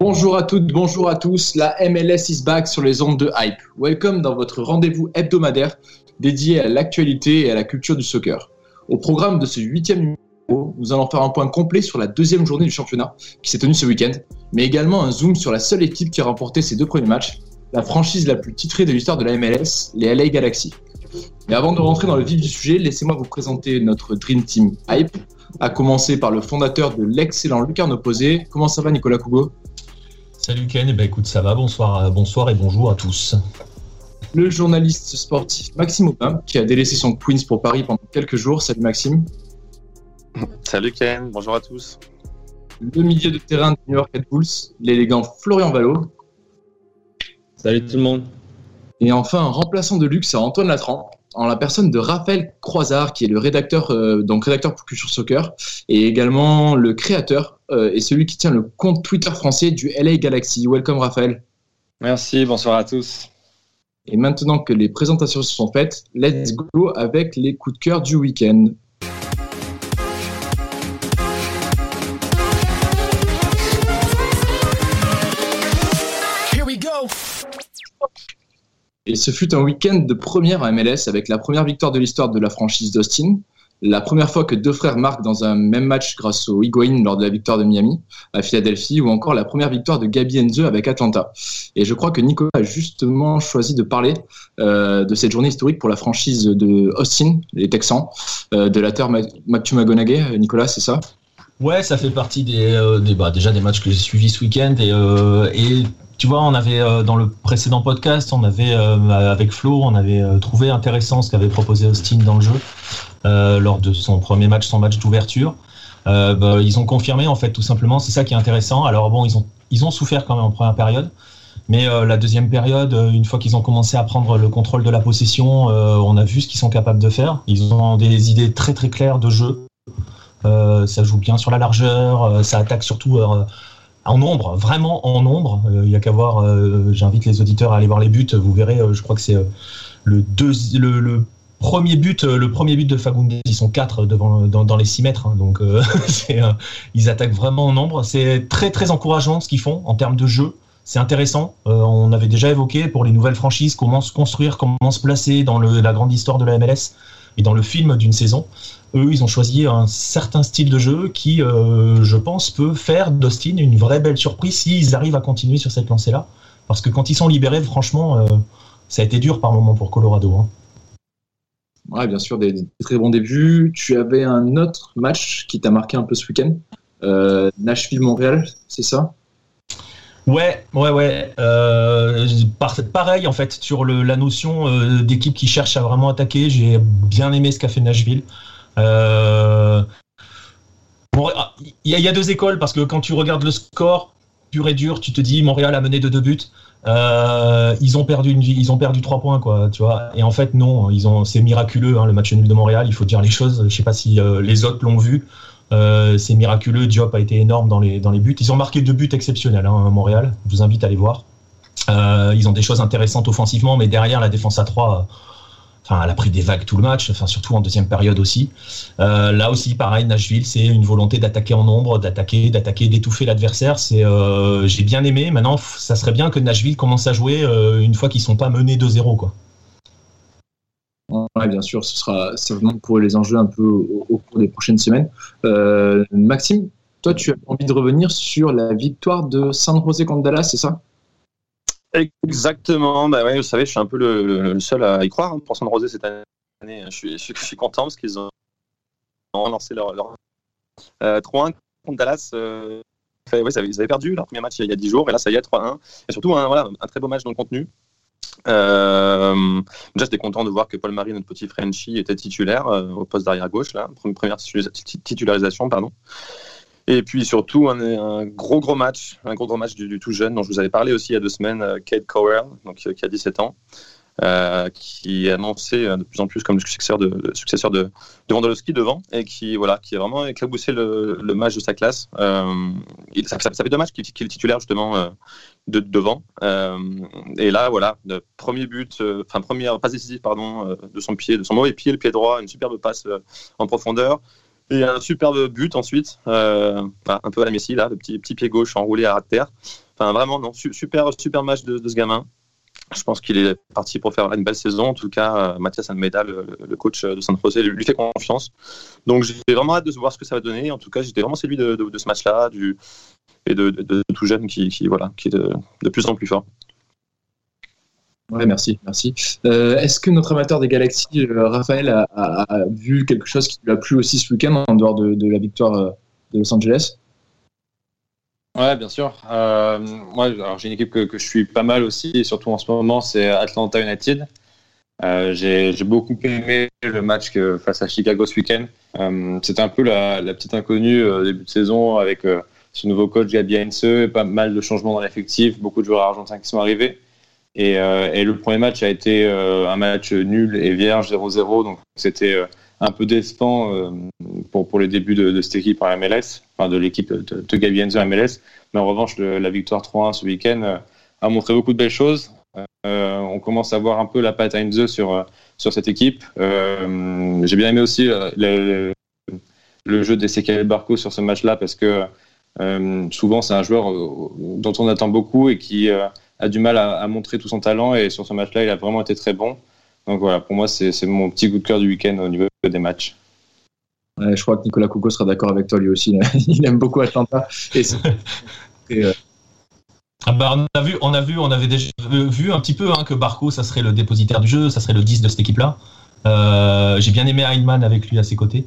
Bonjour à toutes, bonjour à tous. La MLS is back sur les ondes de Hype. Welcome dans votre rendez-vous hebdomadaire dédié à l'actualité et à la culture du soccer. Au programme de ce huitième numéro, nous allons faire un point complet sur la deuxième journée du championnat qui s'est tenue ce week-end, mais également un zoom sur la seule équipe qui a remporté ses deux premiers matchs, la franchise la plus titrée de l'histoire de la MLS, les LA Galaxy. Mais avant de rentrer dans le vif du sujet, laissez-moi vous présenter notre Dream Team Hype, à commencer par le fondateur de l'excellent Lucarne Opposé. Comment ça va Nicolas Cougo Salut Ken, eh ben écoute, ça va, bonsoir, euh, bonsoir et bonjour à tous. Le journaliste sportif Maxime Aubin, qui a délaissé son Queens pour Paris pendant quelques jours. Salut Maxime. Salut Ken, bonjour à tous. Le milieu de terrain de New York Red Bulls, l'élégant Florian Valo. Salut tout le monde. Et enfin, un remplaçant de luxe à Antoine Latran, en la personne de Raphaël Croisard, qui est le rédacteur, euh, donc rédacteur pour Culture Soccer, et également le créateur euh, et celui qui tient le compte Twitter français du LA Galaxy. Welcome Raphaël. Merci, bonsoir à tous. Et maintenant que les présentations se sont faites, let's go avec les coups de cœur du week-end. Et ce fut un week-end de première à MLS avec la première victoire de l'histoire de la franchise d'Austin, la première fois que deux frères marquent dans un même match grâce au Higuain lors de la victoire de Miami à Philadelphie ou encore la première victoire de Gabi Enze avec Atlanta. Et je crois que Nicolas a justement choisi de parler euh, de cette journée historique pour la franchise de Austin, les Texans, euh, de la terre Matthew McGonaghy. Nicolas, c'est ça? Ouais, ça fait partie des, euh, bah, déjà des matchs que j'ai suivis ce week-end et tu vois, on avait euh, dans le précédent podcast, on avait euh, avec Flo, on avait euh, trouvé intéressant ce qu'avait proposé Austin dans le jeu lors de son premier match, son match d'ouverture. Bah, ils ont confirmé en fait tout simplement, c'est ça qui est intéressant. Alors bon, ils ont ils ont souffert quand même en première période, mais la deuxième période, une fois qu'ils ont commencé à prendre le contrôle de la possession, on a vu ce qu'ils sont capables de faire. Ils ont des idées très très claires de jeu. Ça joue bien sur la largeur, ça attaque surtout en nombre, vraiment en nombre. Euh, Il y a qu'à voir, euh, j'invite les auditeurs à aller voir les buts, vous verrez, euh, je crois que c'est le, premier but, le premier but de Fagundes, ils sont quatre dans, les 6 mètres, hein, donc ils attaquent vraiment en nombre. C'est très très encourageant ce qu'ils font en termes de jeu. C'est intéressant. On avait déjà évoqué pour les nouvelles franchises comment se construire, comment se placer dans la grande histoire de la MLS et dans le film d'une saison. Eux, ils ont choisi un certain style de jeu qui, euh, je pense, peut faire d'Austin une vraie belle surprise s'ils arrivent à continuer sur cette lancée-là. Parce que quand ils sont libérés, franchement, euh, ça a été dur par moment pour Colorado. hein. Ouais, bien sûr, des, des très bons débuts. Tu avais un autre match qui t'a marqué un peu ce week-end. Euh, Nashville-Montréal, c'est ça? Ouais, ouais, ouais. Euh, par- pareil, en fait, sur le- la notion euh, d'équipe qui cherche à vraiment attaquer, j'ai bien aimé ce qu'a fait Nashville. Euh, ah, Il y, a- deux écoles, parce que quand tu regardes le score, pur et dur, tu te dis Montréal a mené de deux buts. Ils ont perdu une, ils ont perdu trois points quoi tu vois et en fait non ils ont c'est miraculeux hein, le match nul de Montréal il faut dire les choses je sais pas si les autres l'ont vu euh, c'est miraculeux Diop a été énorme dans les buts ils ont marqué deux buts exceptionnels hein, à Montréal je vous invite à les voir euh, ils ont des choses intéressantes offensivement mais derrière la défense à 3 Enfin, elle a pris des vagues tout le match, surtout en deuxième période aussi. Euh, là aussi, pareil, Nashville, c'est une volonté d'attaquer en nombre, d'attaquer, d'attaquer, d'étouffer l'adversaire. C'est, euh, j'ai bien aimé. Maintenant, ça serait bien que Nashville commence à jouer euh, une fois qu'ils sont pas menés 2-0, quoi. Bien sûr, ce sera certainement pour les enjeux un peu au, cours des prochaines semaines. Euh, Maxime, toi, tu as envie de revenir sur la victoire de San José contre Dallas, c'est ça? Exactement. Bah vous savez, je suis un peu le, seul à y croire hein, pour San Rosé cette année. Je suis, content parce qu'ils ont lancé leur, leur... Euh, 3-1 contre Dallas. Euh, ouais, ils avaient perdu leur premier match il y a 10 jours et là ça y est 3-1. Et surtout un, voilà, un très beau match dans le contenu. Euh, déjà, j'étais content de voir que Paul Marie, notre petit Frenchie, était titulaire euh, au poste d'arrière gauche, là, première titularisation, pardon. Et puis surtout un, gros gros match, un gros gros match du, tout jeune dont je vous avais parlé aussi il y a deux semaines, euh, Kate Cowell, qui a 17 ans, euh, qui est annoncé de plus en plus comme le successeur de, le successeur de, de Wondolowski devant et qui voilà qui a vraiment éclaboussé le, le match de sa classe. Il, ça, ça, ça, fait matchs qu'il qu est titulaire justement de devant. et là voilà, premier but, enfin première passe décisive pardon de son pied, de son mauvais pied, le pied droit, une superbe passe en profondeur. Et un superbe but ensuite, euh, bah, un peu à la Messi, là, le petit, petit pied gauche enroulé à terre. Enfin, vraiment, non, super, super match de ce gamin. Je pense qu'il est parti pour faire une belle saison. En tout cas, euh, Mathias Almeida, le, coach de San José, lui fait confiance. Donc, j'ai vraiment hâte de voir ce que ça va donner. En tout cas, j'étais vraiment séduit de, ce match-là et de, tout jeune qui, voilà, qui est de, plus en plus fort. Ouais, merci, merci. Euh, Est-ce que notre amateur des galaxies, euh, Raphaël, a, vu quelque chose qui lui a plu aussi ce week-end en dehors de, la victoire de Los Angeles? Ouais, bien sûr. Euh, moi, j'ai une équipe que, je suis pas mal aussi, et surtout en ce moment, c'est Atlanta United. Euh, j'ai beaucoup aimé le match face à Chicago ce week-end. C'était un peu la, petite inconnue début de saison avec ce nouveau coach Gabi Heinze, pas mal de changements dans l'effectif, beaucoup de joueurs argentins qui sont arrivés. Et, euh, le premier match a été euh, un match nul et vierge 0-0, donc c'était euh, un peu décevant euh, pour, pour les débuts de, cette équipe en MLS, enfin de l'équipe de, de MLS. Mais en revanche, la victoire 3-1 ce week-end euh, a montré beaucoup de belles choses. on commence à voir un peu la patte à Enzo sur, sur cette équipe. J'ai bien aimé aussi le, jeu d'Ezequiel Barco sur ce match-là parce que souvent c'est un joueur dont on attend beaucoup et qui a du mal à, à, montrer tout son talent et sur ce match-là, il a vraiment été très bon. Donc voilà, pour moi, c'est mon petit coup de cœur du week-end au niveau des matchs. Ouais, je crois que Nicolas Coucou sera d'accord avec toi lui aussi. il aime beaucoup Atlanta. Et et euh... ah bah, on a vu, on a vu, on avait déjà vu un petit peu hein, que Barco, ça serait le dépositaire du jeu, ça serait le 10 de cette équipe-là. Euh, J'ai bien aimé Heinemann avec lui à ses côtés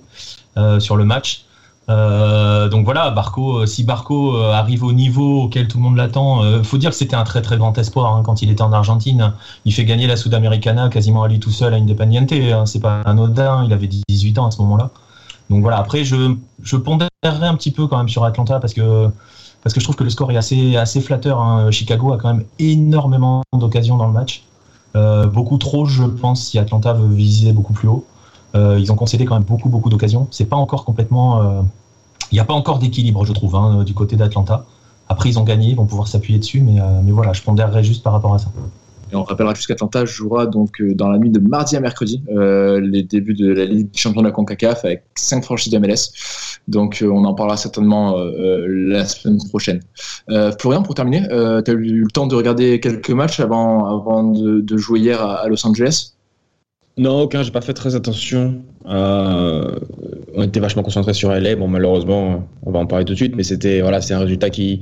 euh, sur le match. Donc voilà, Barco, si Barco arrive au niveau auquel tout le monde l'attend, euh, faut dire que c'était un très très grand espoir hein, quand il était en Argentine. Il fait gagner la Sudamericana quasiment à lui tout seul à Independiente. Hein, c'est pas anodin, il avait 18 ans à ce moment-là. Donc voilà, après je, pondérerai un petit peu quand même sur Atlanta parce que, je trouve que le score est assez, flatteur. Hein. Chicago a quand même énormément d'occasions dans le match. Euh, beaucoup trop, je pense, si Atlanta veut viser beaucoup plus haut. Euh, ils ont concédé quand même beaucoup, beaucoup d'occasions. C'est pas encore complètement. Euh, il n'y a pas encore d'équilibre, je trouve, hein, du côté d'Atlanta. Après, ils ont gagné, ils vont pouvoir s'appuyer dessus, mais, mais voilà, je pondérerai juste par rapport à ça. Et on rappellera juste qu'Atlanta jouera donc dans la nuit de mardi à mercredi euh, les débuts de la Ligue des champions de la CONCACAF avec cinq franchises de MLS. Donc euh, on en parlera certainement euh, la semaine prochaine. Florian, pour terminer, tu as eu le temps de regarder quelques matchs avant, de, jouer hier à, Los Angeles? Non, aucun, j'ai pas fait très attention. Euh, on était vachement concentré sur LA. Bon, malheureusement, on va en parler tout de suite, mais c'était voilà, c'est un résultat qui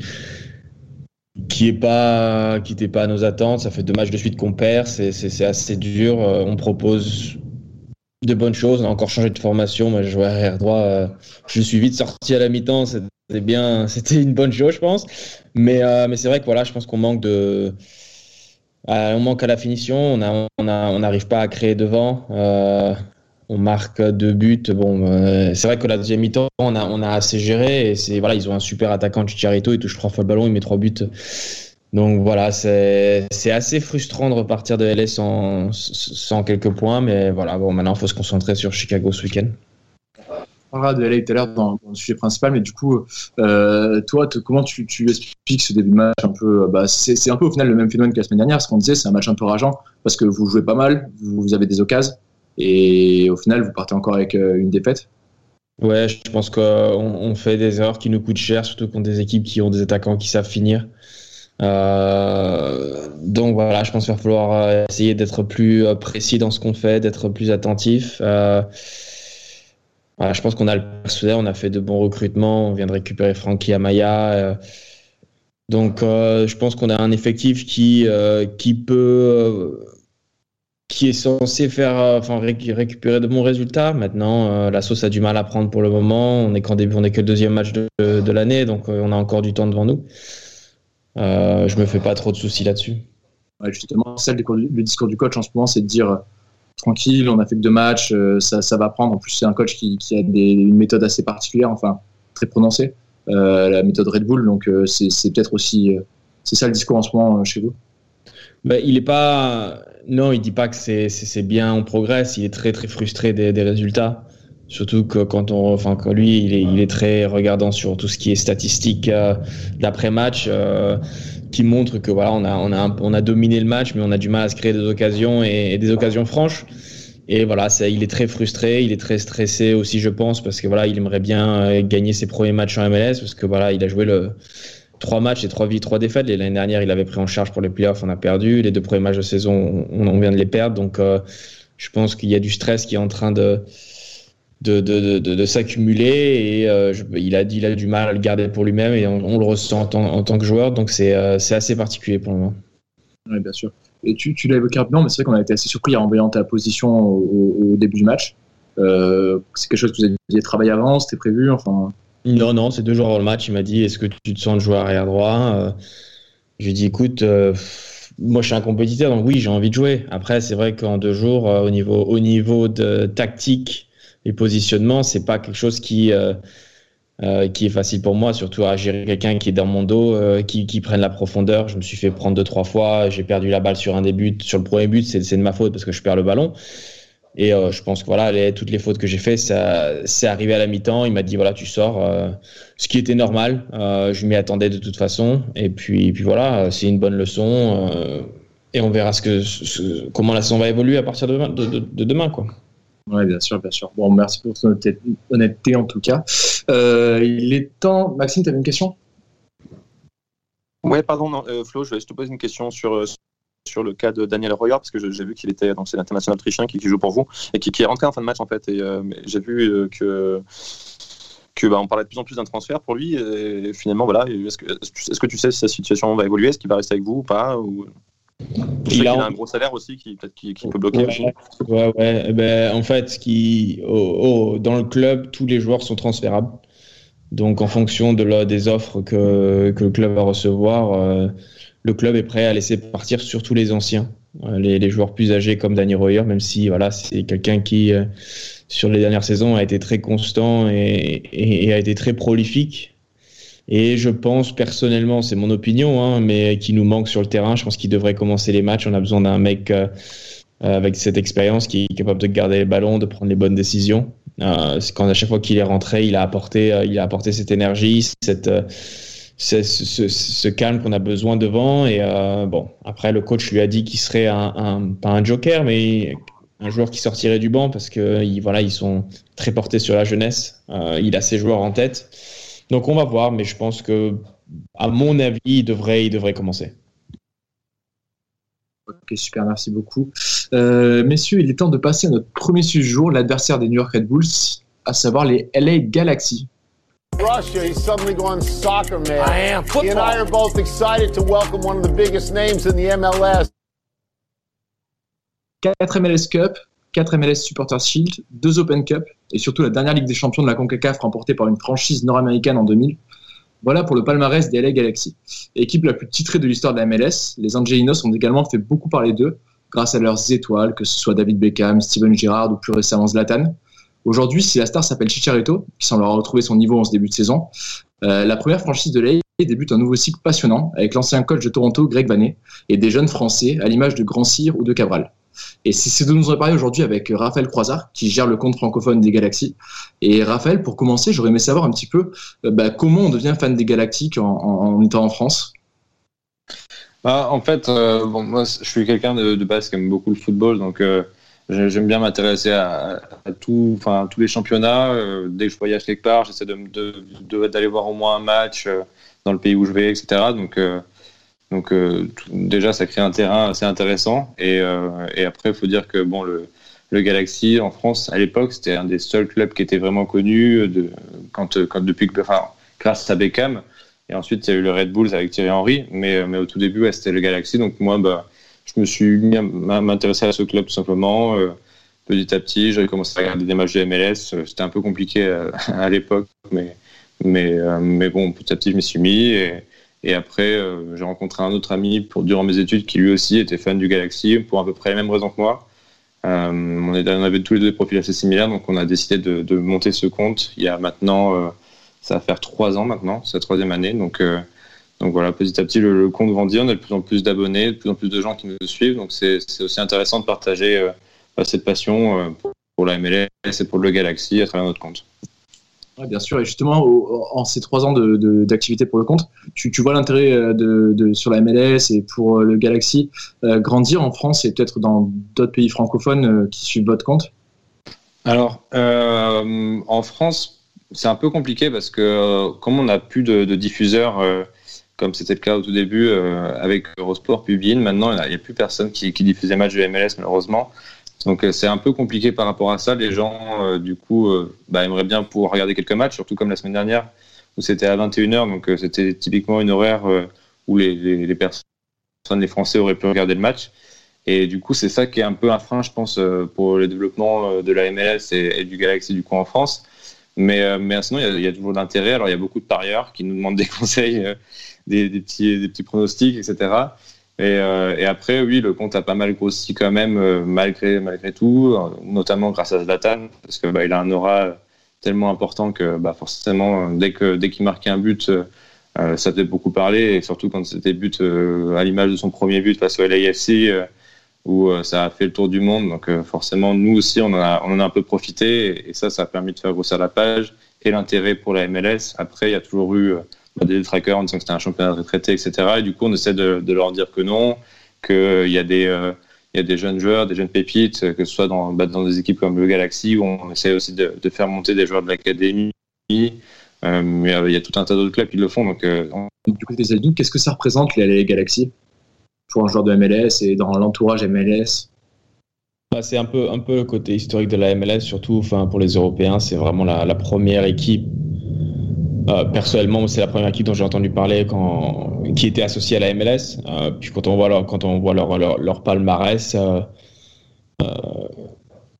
qui est pas qui n'était pas à nos attentes. Ça fait deux matchs de suite qu'on perd, c'est assez dur. On propose de bonnes choses. On a encore changé de formation. Moi, je jouais arrière droit. Euh, je suis vite sorti à la mi-temps. C'était bien, c'était une bonne chose, je pense. Mais euh, mais c'est vrai que voilà, je pense qu'on manque de euh, on manque à la finition, on n'arrive on on pas à créer devant. Euh, on marque deux buts. Bon, euh, c'est vrai que la deuxième mi-temps, on a, on assez géré. Et c'est voilà, ils ont un super attaquant, Chicharito. Il touche trois fois le ballon, il met trois buts. Donc voilà, c'est assez frustrant de repartir de LS sans, quelques points. Mais voilà, bon, maintenant, il faut se concentrer sur Chicago ce week-end parlera de LA tout à l'heure dans, le sujet principal, mais du coup, euh, toi, comment tu, expliques ce début de match un peu bah, C'est un peu au final le même phénomène que la semaine dernière, ce qu'on disait, c'est un match un peu rageant parce que vous jouez pas mal, vous avez des occasions, et au final, vous partez encore avec euh, une défaite? Ouais, je pense qu'on on fait des erreurs qui nous coûtent cher, surtout contre des équipes qui ont des attaquants qui savent finir. Euh, donc voilà, je pense qu'il va falloir essayer d'être plus précis dans ce qu'on fait, d'être plus attentif. Euh, voilà, je pense qu'on a le personnel, on a fait de bons recrutements, on vient de récupérer Frankie Amaya. Euh, Donc, euh, je pense qu'on a un effectif qui, euh, qui peut. Qui est censé faire, euh, enfin, réc- récupérer de bons résultats. Maintenant, euh, la sauce a du mal à prendre pour le moment. On est qu'en début, on est que le deuxième match de, de l'année, donc euh, on a encore du temps devant nous. Euh, je me fais pas trop de soucis là-dessus. Ouais, justement, celle du- le discours du coach en ce moment, c'est de dire tranquille, on a fait que deux matchs, ça, ça va prendre. En plus, c'est un coach qui, qui a des- une méthode assez particulière, enfin très prononcée, la méthode Red Bull. Donc, c'est peut-être aussi, c'est ça le discours en ce moment chez vous? Bah, il est pas. Non, il dit pas que c'est bien, on progresse. Il est très très frustré des, des résultats. Surtout que quand on, enfin, quand lui, il est, il est très regardant sur tout ce qui est statistique euh, d'après-match, euh, qui montre que voilà, on a, on a, on a dominé le match, mais on a du mal à se créer des occasions et, et des occasions franches. Et voilà, ça, il est très frustré, il est très stressé aussi, je pense, parce que voilà, il aimerait bien euh, gagner ses premiers matchs en MLS, parce que voilà, il a joué le trois matchs et trois vies, trois défaites. L'année dernière, il avait pris en charge pour les playoffs, on a perdu. Les deux premiers matchs de saison, on, vient de les perdre. Donc, euh, je pense qu'il y a du stress qui est en train de de, de, de, s'accumuler et euh, il, a, il a du mal à le garder pour lui-même et on, le ressent en tant, que joueur. Donc, c'est euh, assez particulier pour le moment. Oui, bien sûr. Et tu, tu l'as évoqué rapidement, mais c'est vrai qu'on a été assez surpris en voyant ta position au, au début du match. Euh, c'est quelque chose que vous aviez travaillé avant, c'était prévu, enfin. Non, non, c'est deux jours avant le match. Il m'a dit Est-ce que tu te sens de jouer arrière droit Euh, Je lui ai dit Écoute, euh, moi je suis un compétiteur, donc oui, j'ai envie de jouer. Après, c'est vrai qu'en deux jours, euh, au, niveau, au niveau de tactique et positionnement, c'est pas quelque chose qui, qui est facile pour moi, surtout à gérer quelqu'un qui est dans mon dos, qui, qui prenne la profondeur. Je me suis fait prendre deux, trois fois. J'ai perdu la balle sur un des. Sur le premier but, c'est de ma faute parce que je perds le ballon. Et euh, je pense que voilà, les- toutes les fautes que j'ai fait, ça, c'est arrivé à la mi-temps. Il m'a dit voilà, tu sors, euh, ce qui était normal. Euh, je m'y attendais de toute façon. Et puis, puis voilà, c'est une bonne leçon. euh, et on verra ce que, ce- comment la saison va évoluer à partir de demain, de, de- de demain quoi. Oui, bien sûr, bien sûr. Bon, merci pour ton honnêteté, en tout cas. Euh, il est temps. Maxime, tu avais une question? Ouais, pardon, non, euh, Flo, je vais juste te poser une question sur, euh, sur le cas de Daniel Royer, parce que j'ai vu qu'il était, donc c'est l'international autrichien qui, qui joue pour vous, et qui, qui est rentré en fin de match, en fait. Et euh, j'ai vu euh, que, que bah, on parlait de plus en plus d'un transfert pour lui, et finalement, voilà. Est-ce que, est-ce que tu sais si sa situation va évoluer? Est-ce qu'il va rester avec vous ou pas? Ou... Je Il a- a un gros salaire aussi qui, peut-être qui, qui peut bloquer. Ouais, ouais, ouais. Eh ben, en fait, qui, dans le club, tous les joueurs sont transférables. Donc, en fonction de la- des offres que, que le club va recevoir, euh, le club est prêt à laisser partir surtout les anciens, Euh, les, joueurs plus âgés comme Danny Royer, même si voilà, c'est quelqu'un qui, euh, sur les dernières saisons, a été très constant et, a été très prolifique. Et je pense personnellement, c'est mon opinion, hein, mais qui nous manque sur le terrain. Je pense qu'il devrait commencer les matchs. On a besoin d'un mec euh, avec cette expérience qui est capable de garder les ballons, de prendre les bonnes décisions. Euh, quand à chaque fois qu'il est rentré, il a apporté, il a apporté cette énergie, cette, ce, ce- calme qu'on a besoin devant. Et euh, bon, après le coach lui a dit qu'il serait un, pas un joker, mais un joueur qui sortirait du banc parce que il- voilà, ils sont très portés sur la jeunesse. Euh, il a ses joueurs en tête. Donc on va voir, mais je pense que, à mon avis, il devrait, commencer. Ok, super, merci beaucoup. Euh, messieurs, il est temps de passer à notre premier sujet jour, l'adversaire des New York Red Bulls, à savoir les LA Galaxy. Russia, he's suddenly gone soccer man. I am. He and I are both excited to welcome one of the biggest names in the MLS. 4 MLS Cup, 4 MLS Supporters Shield, 2 Open Cup et surtout la dernière Ligue des Champions de la CONCACAF remportée par une franchise nord-américaine en 2000. Voilà pour le palmarès des LA Galaxy. Équipe la plus titrée de l'histoire de la MLS, les Angelinos ont également fait beaucoup parler d'eux grâce à leurs étoiles, que ce soit David Beckham, Steven Gerrard ou plus récemment Zlatan. Aujourd'hui, si la star s'appelle Chicharito, qui semble avoir retrouvé son niveau en ce début de saison, euh, la première franchise de LA débute un nouveau cycle passionnant avec l'ancien coach de Toronto, Greg Vanney, et des jeunes Français à l'image de Grand Cyr ou de Cabral. Et c'est ce dont nous allons parler aujourd'hui avec Raphaël Croisard, qui gère le compte francophone des Galaxies. Et Raphaël, pour commencer, j'aurais aimé savoir un petit peu euh, bah, comment on devient fan des Galactiques en, étant en France? Bah, en fait, euh, moi, je suis quelqu'un de, base qui aime beaucoup le football, donc j'aime bien m'intéresser à, tout, enfin, tous les championnats. Euh, dès que je voyage quelque part, j'essaie de, de- de- d'aller voir au moins un match euh, dans le pays où je vais, etc. Donc, euh, donc déjà, ça crée un terrain assez intéressant. Et, et après, il faut dire que bon, le, le Galaxy en France, à l'époque, c'était un des seuls clubs qui était vraiment connu de, quand, quand depuis enfin, grâce à Beckham. Et ensuite, il y a eu le Red Bulls avec Thierry Henry. Mais, mais au tout début, c'était le Galaxy. Donc moi, bah, je me suis mis à m'intéresser à ce club tout simplement. Euh, petit à petit, j'avais commencé à regarder des matchs de MLS. Euh, c'était un peu compliqué à, l'époque, mais, mais, euh, mais bon, petit à petit, je m'y suis mis. Et, après, j'ai rencontré un autre ami pour, durant mes études qui lui aussi était fan du Galaxy pour à peu près les mêmes raisons que moi. On, avait tous les deux des profils assez similaires, donc on a décidé de, monter ce compte. Il y a maintenant, ça va faire trois ans maintenant, c'est la troisième année. Donc, donc voilà, petit à petit, le, le, compte grandit. On a de plus en plus d'abonnés, de plus en plus de gens qui nous suivent. Donc c'est aussi intéressant de partager euh, cette passion pour, pour la MLS et pour le Galaxy à travers notre compte. Ouais, bien sûr, et justement, au, en ces trois ans d'activité de, de, pour le compte, tu, tu vois l'intérêt de, de, sur la MLS et pour le Galaxy euh, grandir en France et peut-être dans d'autres pays francophones euh, qui suivent votre compte? Alors, euh, en France, c'est un peu compliqué parce que euh, comme on n'a plus de, diffuseurs, euh, comme c'était le cas au tout début euh, avec Eurosport, Pubin, maintenant il n'y a, plus personne qui, qui diffuse les matchs de MLS malheureusement. Donc c'est un peu compliqué par rapport à ça. Les gens, euh, du coup, euh, bah, aimeraient bien pouvoir regarder quelques matchs, surtout comme la semaine dernière, où c'était à 21h. Donc euh, c'était typiquement une horaire où les, les, les, personnes, les Français auraient pu regarder le match. Et du coup, c'est ça qui est un peu un frein, je pense, pour le développement de la MLS et, et du Galaxy du coup en France. Mais, mais sinon, il y, a toujours d'intérêt. Alors, il y a beaucoup de parieurs qui nous demandent des conseils, des, des, petits, des petits pronostics, etc. Et, euh, et, après, oui, le compte a pas mal grossi quand même, euh, malgré, malgré tout, notamment grâce à Zlatan, parce que bah, a un aura tellement important que bah, forcément, dès que dès qu'il marquait un but, euh, ça faisait beaucoup parler, et surtout quand c'était but euh, à l'image de son premier but face au LAFC, euh, où ça a fait le tour du monde. Donc forcément, nous aussi, on en, a, un peu profité, et, ça, ça a permis de faire grossir la page et l'intérêt pour la MLS. Après, il y a toujours eu des détraqueurs en disant que c'était un championnat retraité, etc. Et du coup, on essaie de, leur dire que non, qu'il y a des euh, jeunes joueurs, des jeunes pépites, que ce soit dans, bah, dans des équipes comme le Galaxy, où on essaie aussi de, faire monter des joueurs de l'académie. Euh, mais euh, il y a tout un tas d'autres clubs qui le font. Donc, euh, on... Du côté des adultes, qu'est-ce que ça représente les Galaxy? Pour un joueur de MLS et dans l'entourage MLS bah, c'est un peu, un peu le côté historique de la MLS, surtout pour les Européens. C'est vraiment la, première équipe euh, personnellement, c'est la première équipe dont j'ai entendu parler quand, qui était associée à la MLS. Euh, puis quand on voit leur palmarès, euh,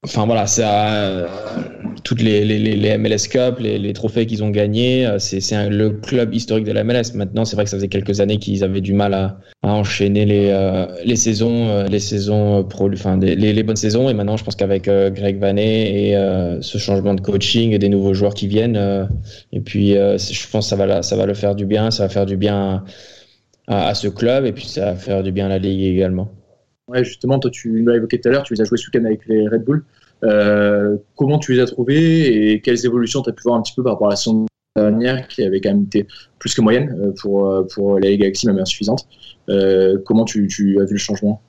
enfin voilà, ça, toutes les, les, les, MLS Cup, les, les trophées qu'ils ont gagnés, c'est le club historique de la MLS. Maintenant, c'est vrai que ça faisait quelques années qu'ils avaient du mal à, à enchaîner les, euh, les saisons, les saisons pro, enfin les, les, bonnes saisons. Et maintenant, je pense qu'avec euh, Greg Vanet et euh, ce changement de coaching et des nouveaux joueurs qui viennent, et puis je pense que ça va, ça va le faire du bien, ça va faire du bien à, à, ce club et puis ça va faire du bien à la ligue également. Ouais, justement, toi, tu l'as évoqué tout à l'heure, tu les as joués ce week-end avec les Red Bull. Euh, comment tu les as trouvés et quelles évolutions tu as pu voir un petit peu par rapport à la saison dernière qui avait quand même été plus que moyenne pour, pour la Galaxy, même insuffisante. Euh, comment tu, as vu le changement?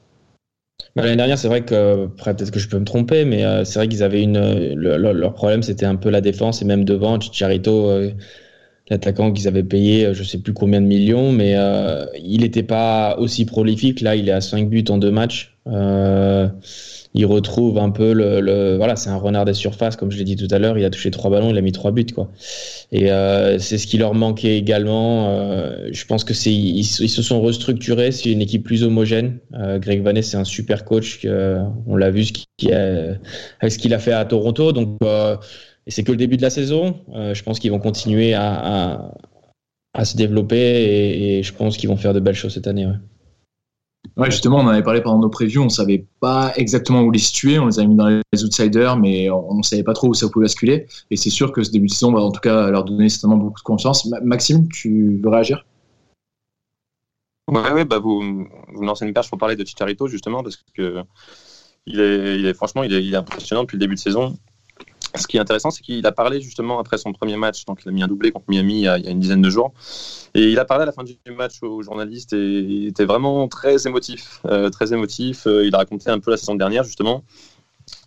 Bah, L'année dernière, c'est vrai que, peut-être que je peux me tromper, mais euh, c'est vrai qu'ils avaient une. Le, le, leur problème, c'était un peu la défense et même devant, Chicharito. Euh, l'attaquant qu'ils avaient payé, je sais plus combien de millions, mais euh, il n'était pas aussi prolifique. Là, il est à 5 buts en deux matchs. Euh, il retrouve un peu le, voilà, c'est un renard des surfaces, comme je l'ai dit tout à l'heure. Il a touché trois ballons, il a mis trois buts, quoi. Et euh, c'est ce qui leur manquait également. Euh, je pense que c'est ils, se sont restructurés. C'est une équipe plus homogène. Greg Vanet, c'est un super coach. on l'a vu ce qui ce qu'il a fait à Toronto, donc et c'est que le début de la saison. Euh, je pense qu'ils vont continuer à, à, à se développer et, et je pense qu'ils vont faire de belles choses cette année. Ouais. Ouais, justement, on en avait parlé pendant nos previews. On savait pas exactement où les situer. On les a mis dans les outsiders, mais on ne savait pas trop où ça pouvait basculer. Et c'est sûr que ce début de saison va en tout cas leur donner certainement beaucoup de confiance. Maxime, tu veux réagir? Ouais, ouais, bah vous, vous lancez une perche pour parler de Chicharito justement parce que il est, il est franchement, il est, il est impressionnant depuis le début de saison ce qui est intéressant, c'est qu'il a parlé justement après son premier match, donc il a mis un doublé contre Miami il y a, une dizaine de jours, et il a parlé à la fin du match aux journalistes et il était vraiment très émotif, euh, très émotif. Euh, il a raconté un peu la saison dernière justement,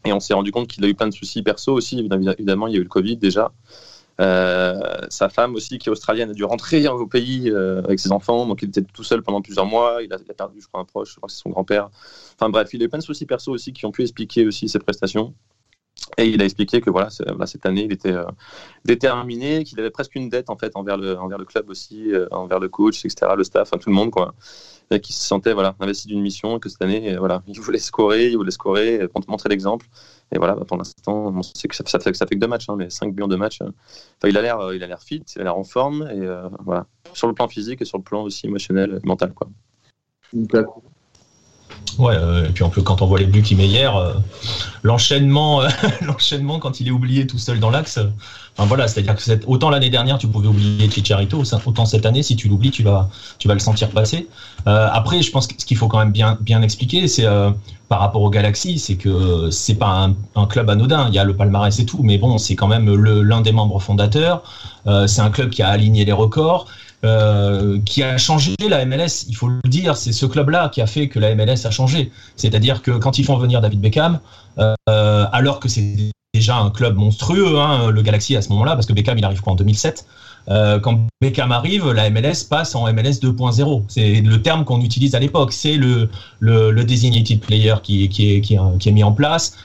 et on s'est rendu compte qu'il a eu plein de soucis perso aussi. Évidemment, il y a eu le Covid déjà. Euh, sa femme aussi, qui est australienne, a dû rentrer au pays avec ses enfants, donc il était tout seul pendant plusieurs mois. Il a, il a perdu, je crois, un proche, je crois que c'est son grand-père. Enfin bref, il a eu plein de soucis perso aussi qui ont pu expliquer aussi ses prestations. Et il a expliqué que voilà, cette année, il était déterminé, qu'il avait presque une dette en fait envers le, club aussi, envers le coach, etc., le staff, tout le monde quoi qui se sentait voilà, investi d'une mission, que cette année, voilà, il voulait scorer, il voulait scorer, montrer l'exemple. Et voilà, bah, pour l'instant, on sait que ça, fait, que deux matchs, hein, mais cinq buts en deux matchs. Euh. Enfin, il a l'air, euh, il a l'air fit, il a l'air en forme, et euh, voilà, sur le plan physique et sur le plan aussi émotionnel, mental, quoi. Ouais, et puis quand on voit les buts qu'il met hier, l'enchaînement, l'enchaînement quand il est oublié tout seul dans l'axe. Enfin voilà, c'est-à-dire que autant l'année dernière tu pouvais oublier Chicharito, autant cette année si tu l'oublies tu vas, tu vas le sentir passer. après, je pense que ce qu'il faut quand même bien, bien expliquer, c'est par rapport au Galaxy, c'est que c'est pas un, club anodin. Il y a le palmarès et tout, mais bon, c'est quand même l'un des membres fondateurs. c'est un club qui a aligné les records. Euh, qui a changé la MLS, il faut le dire, c'est ce club-là qui a fait que la MLS a changé. C'est-à-dire que quand ils font venir David Beckham, euh, alors que c'est déjà un club monstrueux, hein, le Galaxy à ce moment-là, parce que Beckham il arrive quoi en 2007. Euh, quand Beckham arrive, la MLS passe en MLS 2.0. C'est le terme qu'on utilise à l'époque. C'est le, le, designated player qui, qui, est, qui, est, mis en place.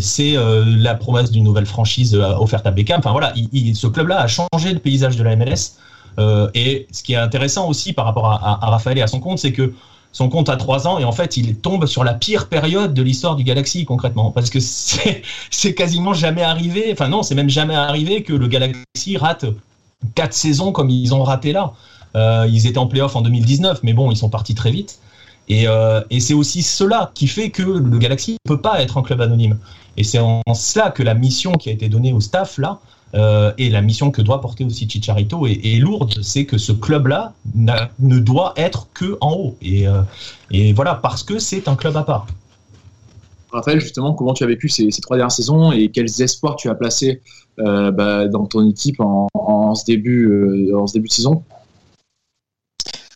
c'est la promesse d'une nouvelle franchise offerte à Beckham. Enfin voilà, ce club-là a changé le paysage de la MLS. Euh, et ce qui est intéressant aussi par rapport à, Raphaël et à son compte, c'est que son compte a trois ans et en fait il tombe sur la pire période de l'histoire du Galaxy concrètement. Parce que c'est quasiment jamais arrivé, enfin non c'est même jamais arrivé que le Galaxy rate quatre saisons comme ils ont raté là. Euh, ils étaient en playoff en 2019 mais bon ils sont partis très vite. Et, euh, et c'est aussi cela qui fait que le Galaxy ne peut pas être un club anonyme. Et c'est en cela que la mission qui a été donnée au staff là euh, et la mission que doit porter aussi Chicharito est, lourde, c'est que ce club-là ne doit être que en haut. Et, euh, et voilà, parce que c'est un club à part. Raphaël, justement, comment tu as vécu ces, trois dernières saisons et quels espoirs tu as placés euh, bah, dans ton équipe en, ce, début, en ce début de saison?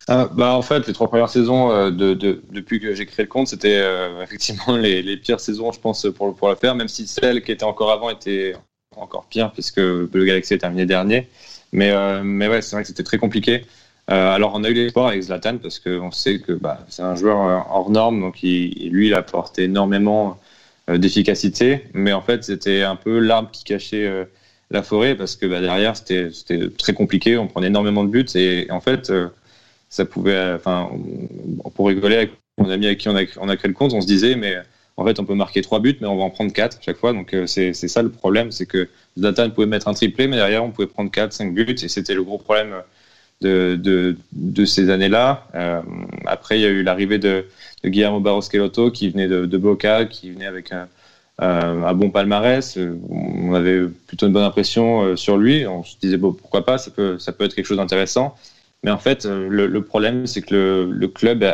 Bah, en fait, les trois premières saisons de, depuis que j'ai créé le compte, c'était effectivement les, pires saisons, je pense, pour, pour la faire, même si celles qui étaient encore avant étaient encore pire puisque le Galaxy est terminé dernier. Mais, euh, mais ouais, c'est vrai que c'était très compliqué. Euh, alors, on a eu l'espoir avec Zlatan parce qu'on sait que bah, c'est un joueur euh, hors norme, donc lui, il a apporté énormément d'efficacité. Mais en fait, c'était un peu l'arbre qui cachait la forêt parce que bah, derrière, c'était très compliqué. On prenait énormément de buts et, en fait, ça pouvait. Enfin, pour rigoler avec mon ami avec qui on a, on a créé le compte, on se disait, mais en fait, on peut marquer trois buts, mais on va en prendre quatre chaque fois. Donc, euh, c'est ça le problème, c'est que Zlatan pouvait mettre un triplé, mais derrière, on pouvait prendre quatre, cinq buts, et c'était le gros problème de, ces années-là. Euh, après, il y a eu l'arrivée de, Guillermo Barros qui venait de, Boca, qui venait avec un, bon palmarès. On avait plutôt une bonne impression euh, sur lui. On se disait, pourquoi pas, ça peut, être quelque chose d'intéressant. Mais en fait, le, problème, c'est que le, le club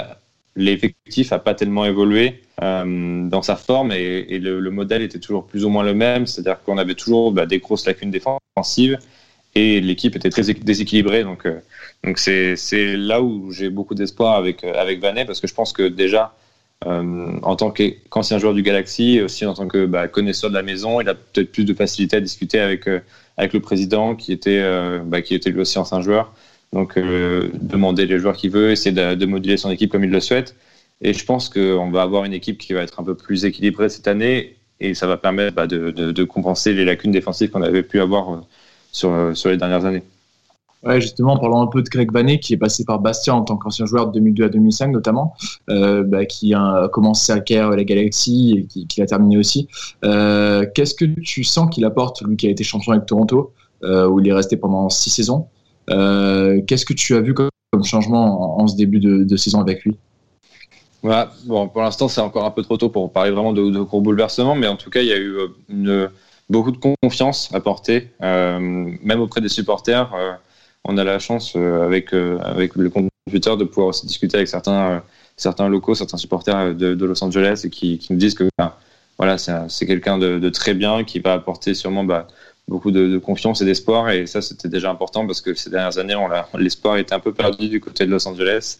l'effectif n'a pas tellement évolué euh, dans sa forme et, le, modèle était toujours plus ou moins le même, c'est-à-dire qu'on avait toujours bah, des grosses lacunes défensives et l'équipe était très déséquilibrée. Donc, euh, c'est, là où j'ai beaucoup d'espoir avec, euh, avec Vanet parce que je pense que déjà, en tant qu'ancien joueur du Galaxy, aussi en tant que bah, connaisseur de la maison, il a peut-être plus de facilité à discuter avec, le président bah, qui était lui aussi ancien joueur. Donc, euh, demander les joueurs qu'il veut, essayer de, moduler son équipe comme il le souhaite. Et je pense qu'on va avoir une équipe qui va être un peu plus équilibrée cette année et ça va permettre bah, de, compenser les lacunes défensives qu'on avait pu avoir euh, sur, euh, sur les dernières années. Ouais, justement, en parlant un peu de Greg Banet, qui est passé par Bastia en tant qu'ancien joueur de 2002 à 2005 notamment, bah, qui a commencé à la Galaxy et qui, qui a terminé aussi. Qu'est-ce que tu sens qu'il apporte, lui qui a été champion avec Toronto, où il est resté pendant six saisons? Qu'est-ce que tu as vu comme, changement en, ce début de, saison avec lui? Bon, pour l'instant, c'est encore un peu trop tôt pour parler vraiment de, gros bouleversements, mais en tout cas, il y a eu euh, beaucoup de confiance apportée, euh, même auprès des supporters. on a la chance, avec, avec le computer, de pouvoir aussi discuter avec certains, certains locaux, certains supporters de, Los Angeles et qui, nous disent que voilà, c'est quelqu'un de, très bien qui va apporter sûrement bah, beaucoup de, confiance et d'espoir. Et ça, c'était déjà important parce que ces dernières années, l'espoir était un peu perdu du côté de Los Angeles.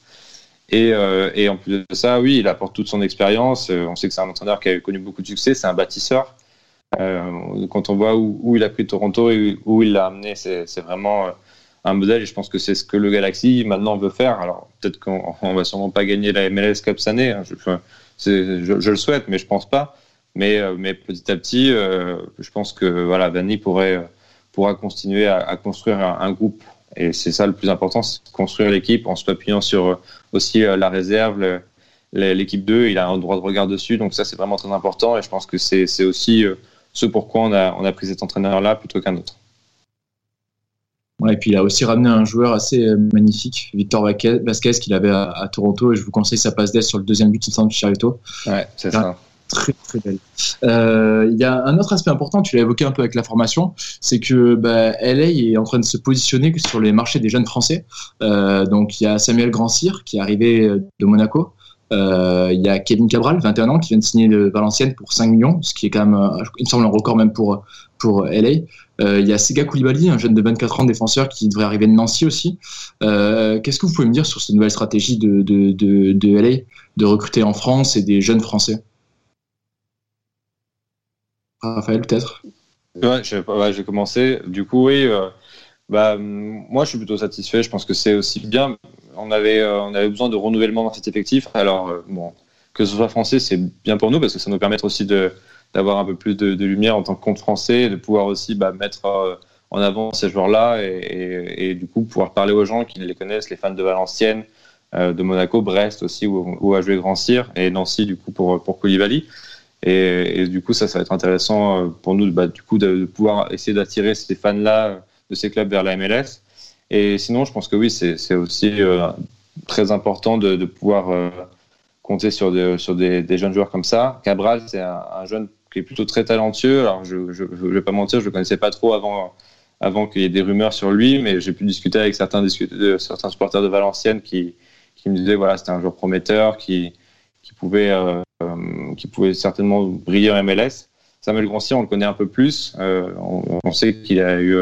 Et, euh, en plus de ça, oui, il apporte toute son expérience. Euh, on sait que c'est un entraîneur qui a connu beaucoup de succès. C'est un bâtisseur. Euh, quand on voit où, il a pris Toronto et où il l'a amené, c'est vraiment un modèle. Et je pense que c'est ce que le Galaxy maintenant veut faire. Alors peut-être qu'on va sûrement pas gagner la MLS Cup cette année. Hein. Je, je, je, le souhaite, mais je pense pas. Mais, mais petit à petit, je pense que voilà, Vanny pourrait pourra continuer à, construire un, groupe. Et c'est ça le plus important, c'est construire l'équipe en s'appuyant sur aussi la réserve, l'équipe 2, il a un droit de regard dessus. Donc ça, c'est vraiment très important. Et je pense que c'est aussi ce pourquoi on a, on a pris cet entraîneur-là plutôt qu'un autre. et puis il a aussi ramené un joueur assez euh, magnifique, Victor Vasquez, qu'il avait à, Toronto. Et je vous conseille sa passe d'aise sur le deuxième but, il me semble, Chicharito. Ouais, c'est ça. Très très belle. Euh, il y a un autre aspect important, tu l'as évoqué un peu avec la formation, c'est que bah, LA est en train de se positionner sur les marchés des jeunes Français. Euh, donc il y a Samuel Grandcir qui est arrivé de Monaco, euh, il y a Kevin Cabral, 21 ans, qui vient de signer de Valenciennes pour 5 millions, ce qui est quand même, euh, il me semble, un record même pour, pour LA. Euh, il y a Sega Koulibaly, un jeune de 24 ans défenseur qui devrait arriver de Nancy aussi. Qu'est-ce que vous pouvez me dire sur cette nouvelle stratégie de, de, de, de LA de recruter en France et des jeunes Français? Raphaël, peut-être Ouais, je, vais commencer. Du coup, oui, bah, moi, je suis plutôt satisfait. Je pense que c'est aussi bien on avait, euh, on avait besoin de renouvellement dans cet effectif. Alors, euh, bon, que ce soit français, c'est bien pour nous parce que ça nous permet aussi d'avoir un peu plus de, lumière en tant que compte français, de pouvoir aussi bah, mettre euh, en avant ces joueurs-là et, du coup pouvoir parler aux gens qui les connaissent, les fans de Valenciennes, de Monaco, Brest aussi, où, a joué Grand Cyr, et Nancy du coup pour, pour Koulibaly. Et, du coup, ça, ça va être intéressant pour nous bah, du coup, de pouvoir essayer d'attirer ces fans-là de ces clubs vers la MLS. Et sinon, je pense que oui, c'est aussi euh, très important de, pouvoir euh, compter sur, sur des, jeunes joueurs comme ça. Cabral, c'est un, jeune qui est plutôt très talentueux. Alors, je ne vais pas mentir, je ne le connaissais pas trop avant, avant qu'il y ait des rumeurs sur lui, mais j'ai pu discuter avec certains, certains supporters de Valenciennes qui, qui me disaient voilà, c'était un joueur prometteur qui, qui, pouvait, euh, qui pouvait certainement briller en MLS. Samuel Groncier, on le connaît un peu plus. on, on, sait qu'il a eu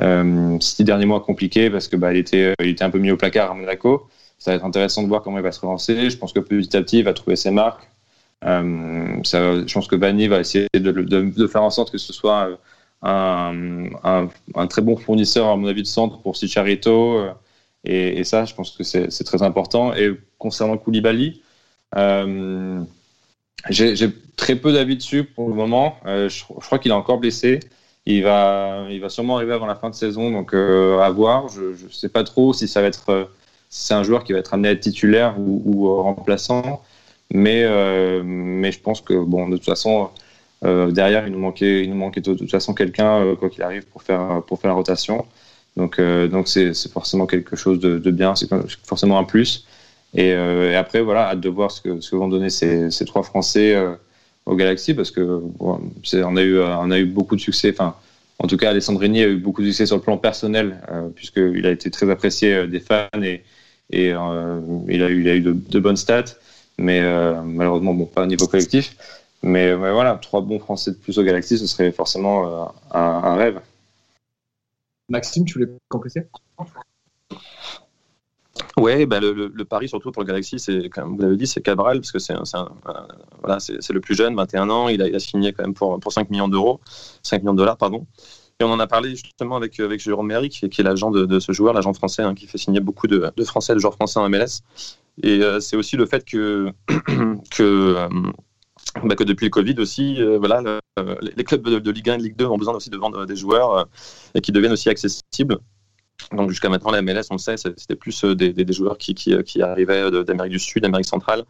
euh, six derniers mois compliqués parce que bah, était, euh, il était un peu mis au placard à Monaco. Ça va être intéressant de voir comment il va se relancer. Je pense que petit à petit, il va trouver ses marques. Euh, je pense que Bani va essayer de, faire en sorte que ce soit un, un, très bon fournisseur, à mon avis, de centre pour Sicharito. Et, et ça, je pense que c'est très important. Et concernant Koulibaly, euh, j'ai très peu d'avis dessus pour le moment. Euh, je, crois qu'il est encore blessé. Il va, il va sûrement arriver avant la fin de saison, donc euh, à voir. Je ne sais pas trop si euh, c'est un joueur qui va être amené à être titulaire ou, euh, remplaçant, mais, mais je pense que bon, de toute façon, derrière, il nous manquait, il nous manquait de, toute façon quelqu'un, quoi qu'il arrive, pour faire, pour faire la rotation. Donc, donc c'est, forcément quelque chose de, bien, c'est forcément un plus. Et, après, voilà, hâte de voir ce que, ce que vont donner ces, ces trois Français au Galaxy parce que on, a eu, on a eu beaucoup de succès. Enfin, en tout cas, Alessandrini a eu beaucoup de succès sur le plan personnel euh, puisqu'il a été très apprécié euh, des fans et, et euh, il, a eu, il a eu de, bonnes stats, mais malheureusement, bon, pas au niveau collectif. Mais, voilà, trois bons Français de plus au Galaxy, ce serait forcément un, rêve. Maxime, tu voulais compléter Ouais, bah le, le, pari surtout pour le Galaxy, c'est comme vous l'avez dit, c'est Cabral parce que c'est voilà, le plus jeune, 21 ans, il a, il a, signé quand même pour, pour 5 millions d'euros, 5 millions de dollars, pardon. Et on en a parlé justement avec, avec Jérôme Méry, qui, est l'agent de, ce joueur, l'agent français, hein, qui fait signer beaucoup de, de, Français, de joueurs français en MLS. Et euh, c'est aussi le fait que, que, euh, bah, que depuis le Covid aussi, euh, voilà, les clubs de, Ligue 1 et de Ligue 2 ont besoin aussi de vendre des joueurs et qui deviennent aussi accessibles. Donc jusqu'à maintenant, la MLS, on le sait, c'était plus des, des, joueurs qui, qui, qui arrivaient d'Amérique du Sud, d'Amérique centrale,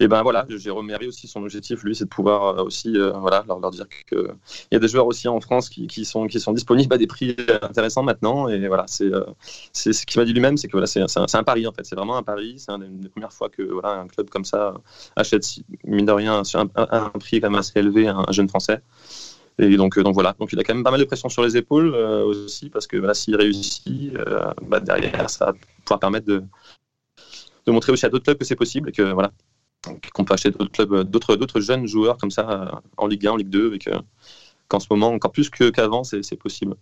et ben voilà, Jérôme Méry aussi, son objectif, lui, c'est de pouvoir euh, aussi euh, voilà, leur, leur dire qu'il y a des joueurs aussi en France qui, qui, sont, qui sont disponibles à des prix intéressants maintenant. Et voilà, c'est euh, c'est ce qu'il m'a dit lui-même, c'est que voilà, c'est un, un, pari en fait. C'est vraiment un pari. C'est une des premières fois que voilà, club comme ça achète, mine de rien, un, un, prix quand même assez élevé un jeune Français. Et donc, donc voilà, donc il a quand même pas mal de pression sur les épaules aussi, parce que s'il réussit, bah, derrière, ça pouvoir permettre de, de montrer aussi à d'autres clubs que c'est possible et que voilà, qu'on peut acheter d'autres clubs, d'autres, d'autres jeunes joueurs comme ça euh, en Ligue 1, en Ligue 2, et qu'en ce moment, encore plus qu'avant, c'est, possible.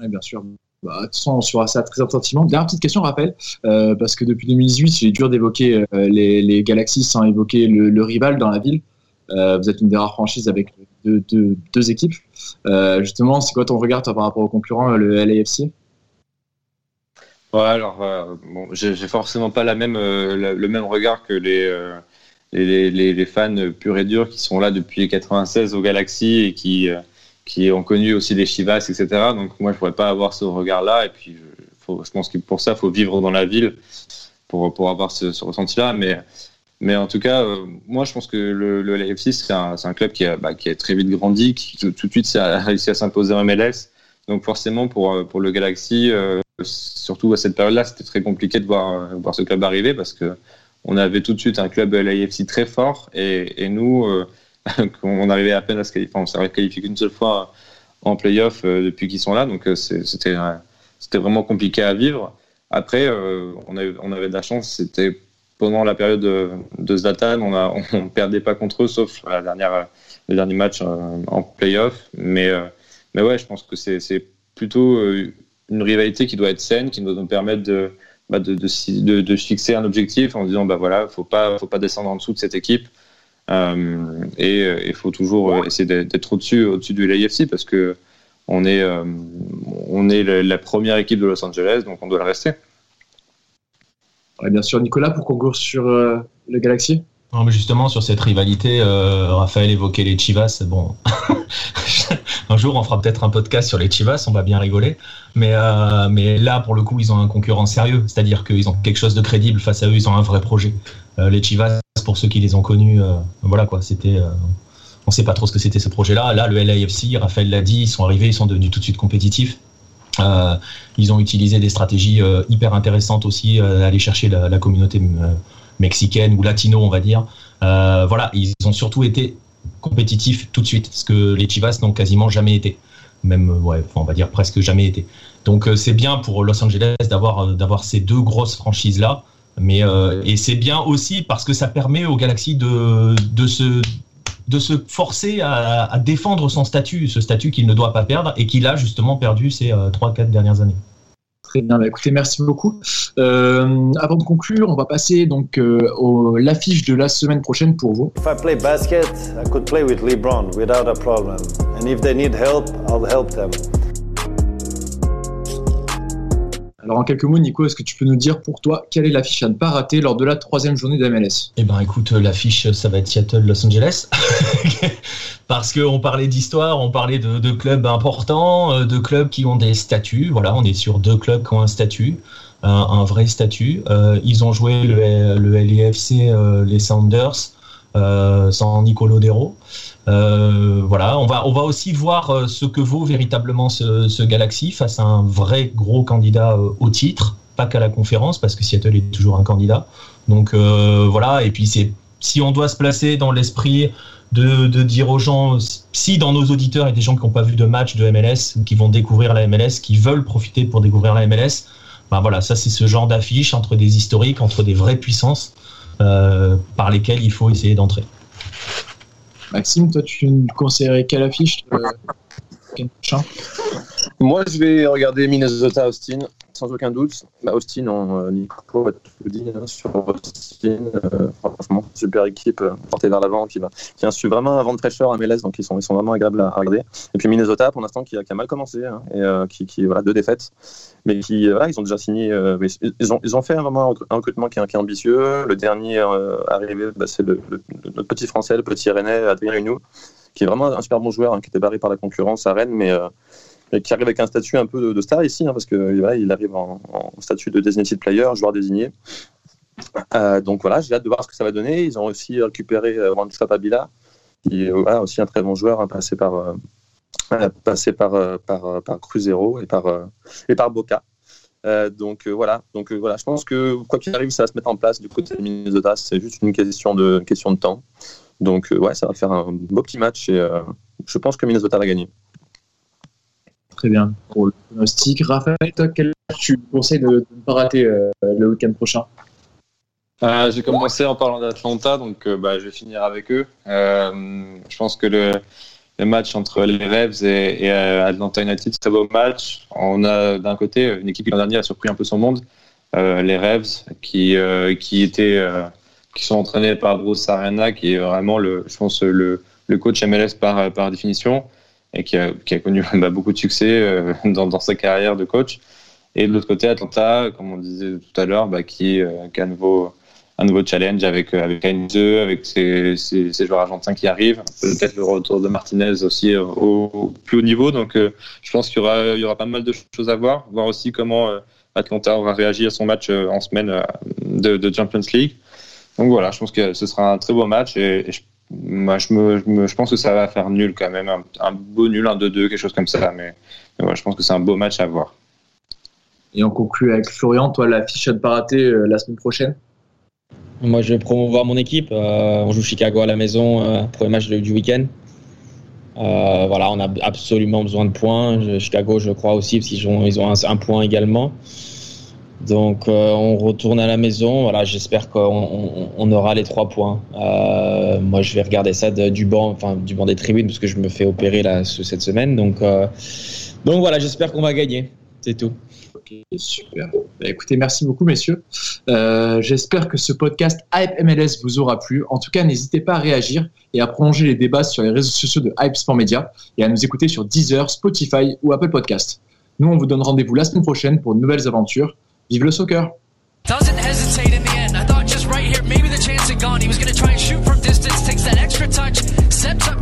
Oui, bien sûr. Bah, on suivra ça très attentivement. Dernière petite question, rappel, euh, parce que depuis 2018, j'ai dur d'évoquer euh, les, les, Galaxies sans évoquer le, rival dans la ville. vous êtes une des rares franchises avec deux, deux, équipes. justement, c'est quoi ton regard par rapport au concurrent, le LAFC Ouais, alors, bon, j'ai, forcément pas le même regard que les les, fans purs et durs qui sont là depuis 96 au Galaxy et qui, qui ont connu aussi les Chivas, etc. Donc moi, je pourrais pas avoir ce regard-là. Et puis, je pense que pour ça, il faut vivre dans la ville pour, pour avoir ce, ce ressenti-là. Mais, mais en tout cas, euh, moi, je pense que le, le LAFC, c'est un, un, club qui a, bah, qui a très vite grandi, qui tout, de suite a réussi à s'imposer en MLS. Donc forcément, pour, pour le Galaxy, euh, surtout à cette période-là, c'était très compliqué de voir, voir ce club arriver parce que on avait tout de suite un club LAFC très fort et, et nous, euh, on arrivait à peine à se qualifier, enfin, on s'est qualifié qu'une seule fois en playoff euh, depuis qu'ils sont là, donc euh, c'était vraiment compliqué à vivre. Après, euh, on, avait, on avait de la chance, c'était pendant la période de, de Zlatan, on a, on perdait pas contre eux, sauf la dernière, le dernier match en playoff. Mais, mais ouais, je pense que c'est plutôt une rivalité qui doit être saine, qui doit nous permettre de, bah de, de, de, fixer un objectif en disant bah voilà, faut pas, faut pas descendre en dessous de cette équipe. Euh, et il faut toujours essayer d'être au-dessus, au-dessus du LAFC parce que on est, euh, on est la première équipe de Los Angeles, donc on doit le rester. Bien sûr, Nicolas, pour conclure sur euh, le Galaxy? Non, mais justement, sur cette rivalité, euh, Raphaël évoquait les Chivas. Bon, un jour, on fera peut-être un podcast sur les Chivas, on va bien rigoler. Mais, euh, mais là, pour le coup, ils ont un concurrent sérieux, c'est-à-dire qu'ils ont quelque chose de crédible face à eux, ils ont un vrai projet. Les Chivas, pour ceux qui les ont connus, voilà quoi, c'était. on ne sait pas trop ce que c'était ce projet-là. Là, le LAFC, Raphaël l'a dit, ils sont arrivés, ils sont devenus tout de suite compétitifs. Euh, ils ont utilisé des stratégies euh, hyper intéressantes aussi, euh, aller chercher la, la communauté mexicaine ou latino, on va dire. voilà, ils ont surtout été compétitifs tout de suite, ce que les Chivas n'ont quasiment jamais été, même ouais, on va dire presque jamais été. Donc c'est bien pour Los Angeles d'avoir ces deux grosses franchises là, mais et c'est bien aussi parce que ça permet au Galaxy de de se de se forcer à, à, défendre son statut, ce statut qu'il ne doit pas perdre et qu'il a justement perdu ces euh, 3-4 dernières années. Très bien, bah, écoutez, merci beaucoup. Euh, avant de conclure, on va passer donc euh, au l'affiche de la semaine prochaine pour vous. If I play basket, I could play with LeBron without a problem. And if they need help, I'll help them. Alors en quelques mots, Nico, est-ce que tu peux nous dire pour toi quelle est l'affiche à ne pas rater lors de la troisième journée de MLS Eh ben écoute, l'affiche, ça va être Seattle-Los Angeles. Parce qu'on parlait d'histoire, on parlait de, clubs importants, de clubs qui ont des statuts. Voilà, on est sur deux clubs qui ont un statut, un, vrai statut. Euh, ils ont joué le, le euh, les Sounders, euh, sans Nico Lodero. Euh, voilà, on va, on va aussi voir euh, ce que vaut véritablement ce, ce Galaxy face à un vrai gros candidat euh, au titre, pas qu'à la conférence, parce que Seattle est toujours un candidat. Donc voilà, et puis c'est si on doit se placer dans l'esprit de, dire aux gens, si dans nos auditeurs il y a des gens qui n'ont pas vu de match de MLS, qui vont découvrir la MLS, qui veulent profiter pour découvrir la MLS, ben voilà, ça c'est ce genre d'affiche entre des historiques, entre des vraies puissances par lesquelles il faut essayer d'entrer. Maxime, toi, tu nous conseillerais quelle affiche euh, Moi, je vais regarder Minnesota-Austin, sans aucun doute. Bah, Austin, on, Nico va tout dire hein, sur Austin. Euh, franchement, super équipe euh, portée vers l'avant qui, va, qui su vraiment un vent de fraîcheur à MLS, donc ils sont, ils sont vraiment agréables à, regarder. Et puis Minnesota, pour l'instant, qui, a mal commencé, hein, et euh, qui, qui, voilà, deux défaites, mais qui, voilà, ils ont déjà signé. Ils, ont, ils ont fait vraiment un recrutement qui est, ambitieux. Le dernier arrivé, bah, c'est le, notre petit français, le petit rennais, Adrien Hunou, qui est vraiment un super bon joueur, hein, qui était barré par la concurrence à Rennes, mais qui arrive avec un statut un peu de, star ici, hein, parce que voilà, il arrive en, statut de designated player, joueur désigné. Euh, donc voilà, j'ai hâte de voir ce que ça va donner. Ils ont aussi récupéré euh, Pabila, qui est voilà, aussi un très bon joueur, hein, passé par, euh, passé par, par, par Cruzeiro et par, et par Boca. donc voilà, donc voilà, je pense que quoi qu'il arrive, ça va se mettre en place du côté de Minnesota. C'est juste une question de, une question de temps. Donc ouais, ça va faire un beau petit match et je pense que Minnesota va gagner très bien pour le pronostic. Raphaël, toi, quel tu conseilles de, ne pas rater euh, le week-end prochain? Euh, J'ai commencé en parlant d'Atlanta, donc euh, bah, je vais finir avec eux. Euh, je pense que le, match entre les Revs et, Atlanta United, c'est un beau match. On a d'un côté une équipe qui l'an dernier a surpris un peu son monde, les Revs, qui, sont entraînés par Bruce Arena, qui est vraiment le, je pense, le, coach MLS par définition et qui a, connu bah, beaucoup de succès euh, dans, sa carrière de coach. Et de l'autre côté, Atlanta, comme on disait tout à l'heure, bah, qui, euh, qui, a un nouveau challenge avec avec Heinze, avec ces, ces, joueurs argentins qui arrivent, peut-être le retour de Martinez aussi au, plus haut niveau. Donc je pense qu'il y aura pas mal de choses à voir, voir aussi comment Atlanta aura réagi à son match en semaine de, de Champions League. Donc voilà, je pense que ce sera un très beau match moi, je, me, je, pense que ça va faire nul quand même, un, beau nul, un 2-2, quelque chose comme ça. Mais, je pense que c'est un beau match à voir. Et on conclut avec Florian, toi, la fiche à ne pas rater euh, la semaine prochaine? Moi, je vais promouvoir mon équipe. Euh, on joue Chicago à la maison, euh, premier match du week-end. voilà, on a absolument besoin de points. Chicago, je crois aussi, parce qu'ils ont, ils ont un point également. Donc euh, on retourne à la maison. Voilà, j'espère qu'on aura les trois points. Euh, moi, je vais regarder ça du banc, enfin du banc des tribunes, parce que je me fais opérer là cette semaine. Donc euh, donc voilà, j'espère qu'on va gagner. C'est tout. Ok, super. Bah, écoutez, merci beaucoup, messieurs. j'espère que ce podcast Hype MLS vous aura plu. En tout cas, n'hésitez pas à réagir et à prolonger les débats sur les réseaux sociaux de Hype Sport Media et à nous écouter sur Deezer, Spotify ou Apple Podcast. Nous, on vous donne rendez-vous la semaine prochaine pour de nouvelles aventures. Vive le soccer! Doesn't hesitate in the end. I thought just right here, maybe the chance had gone. He was going to try and shoot from distance, takes that extra touch, sets up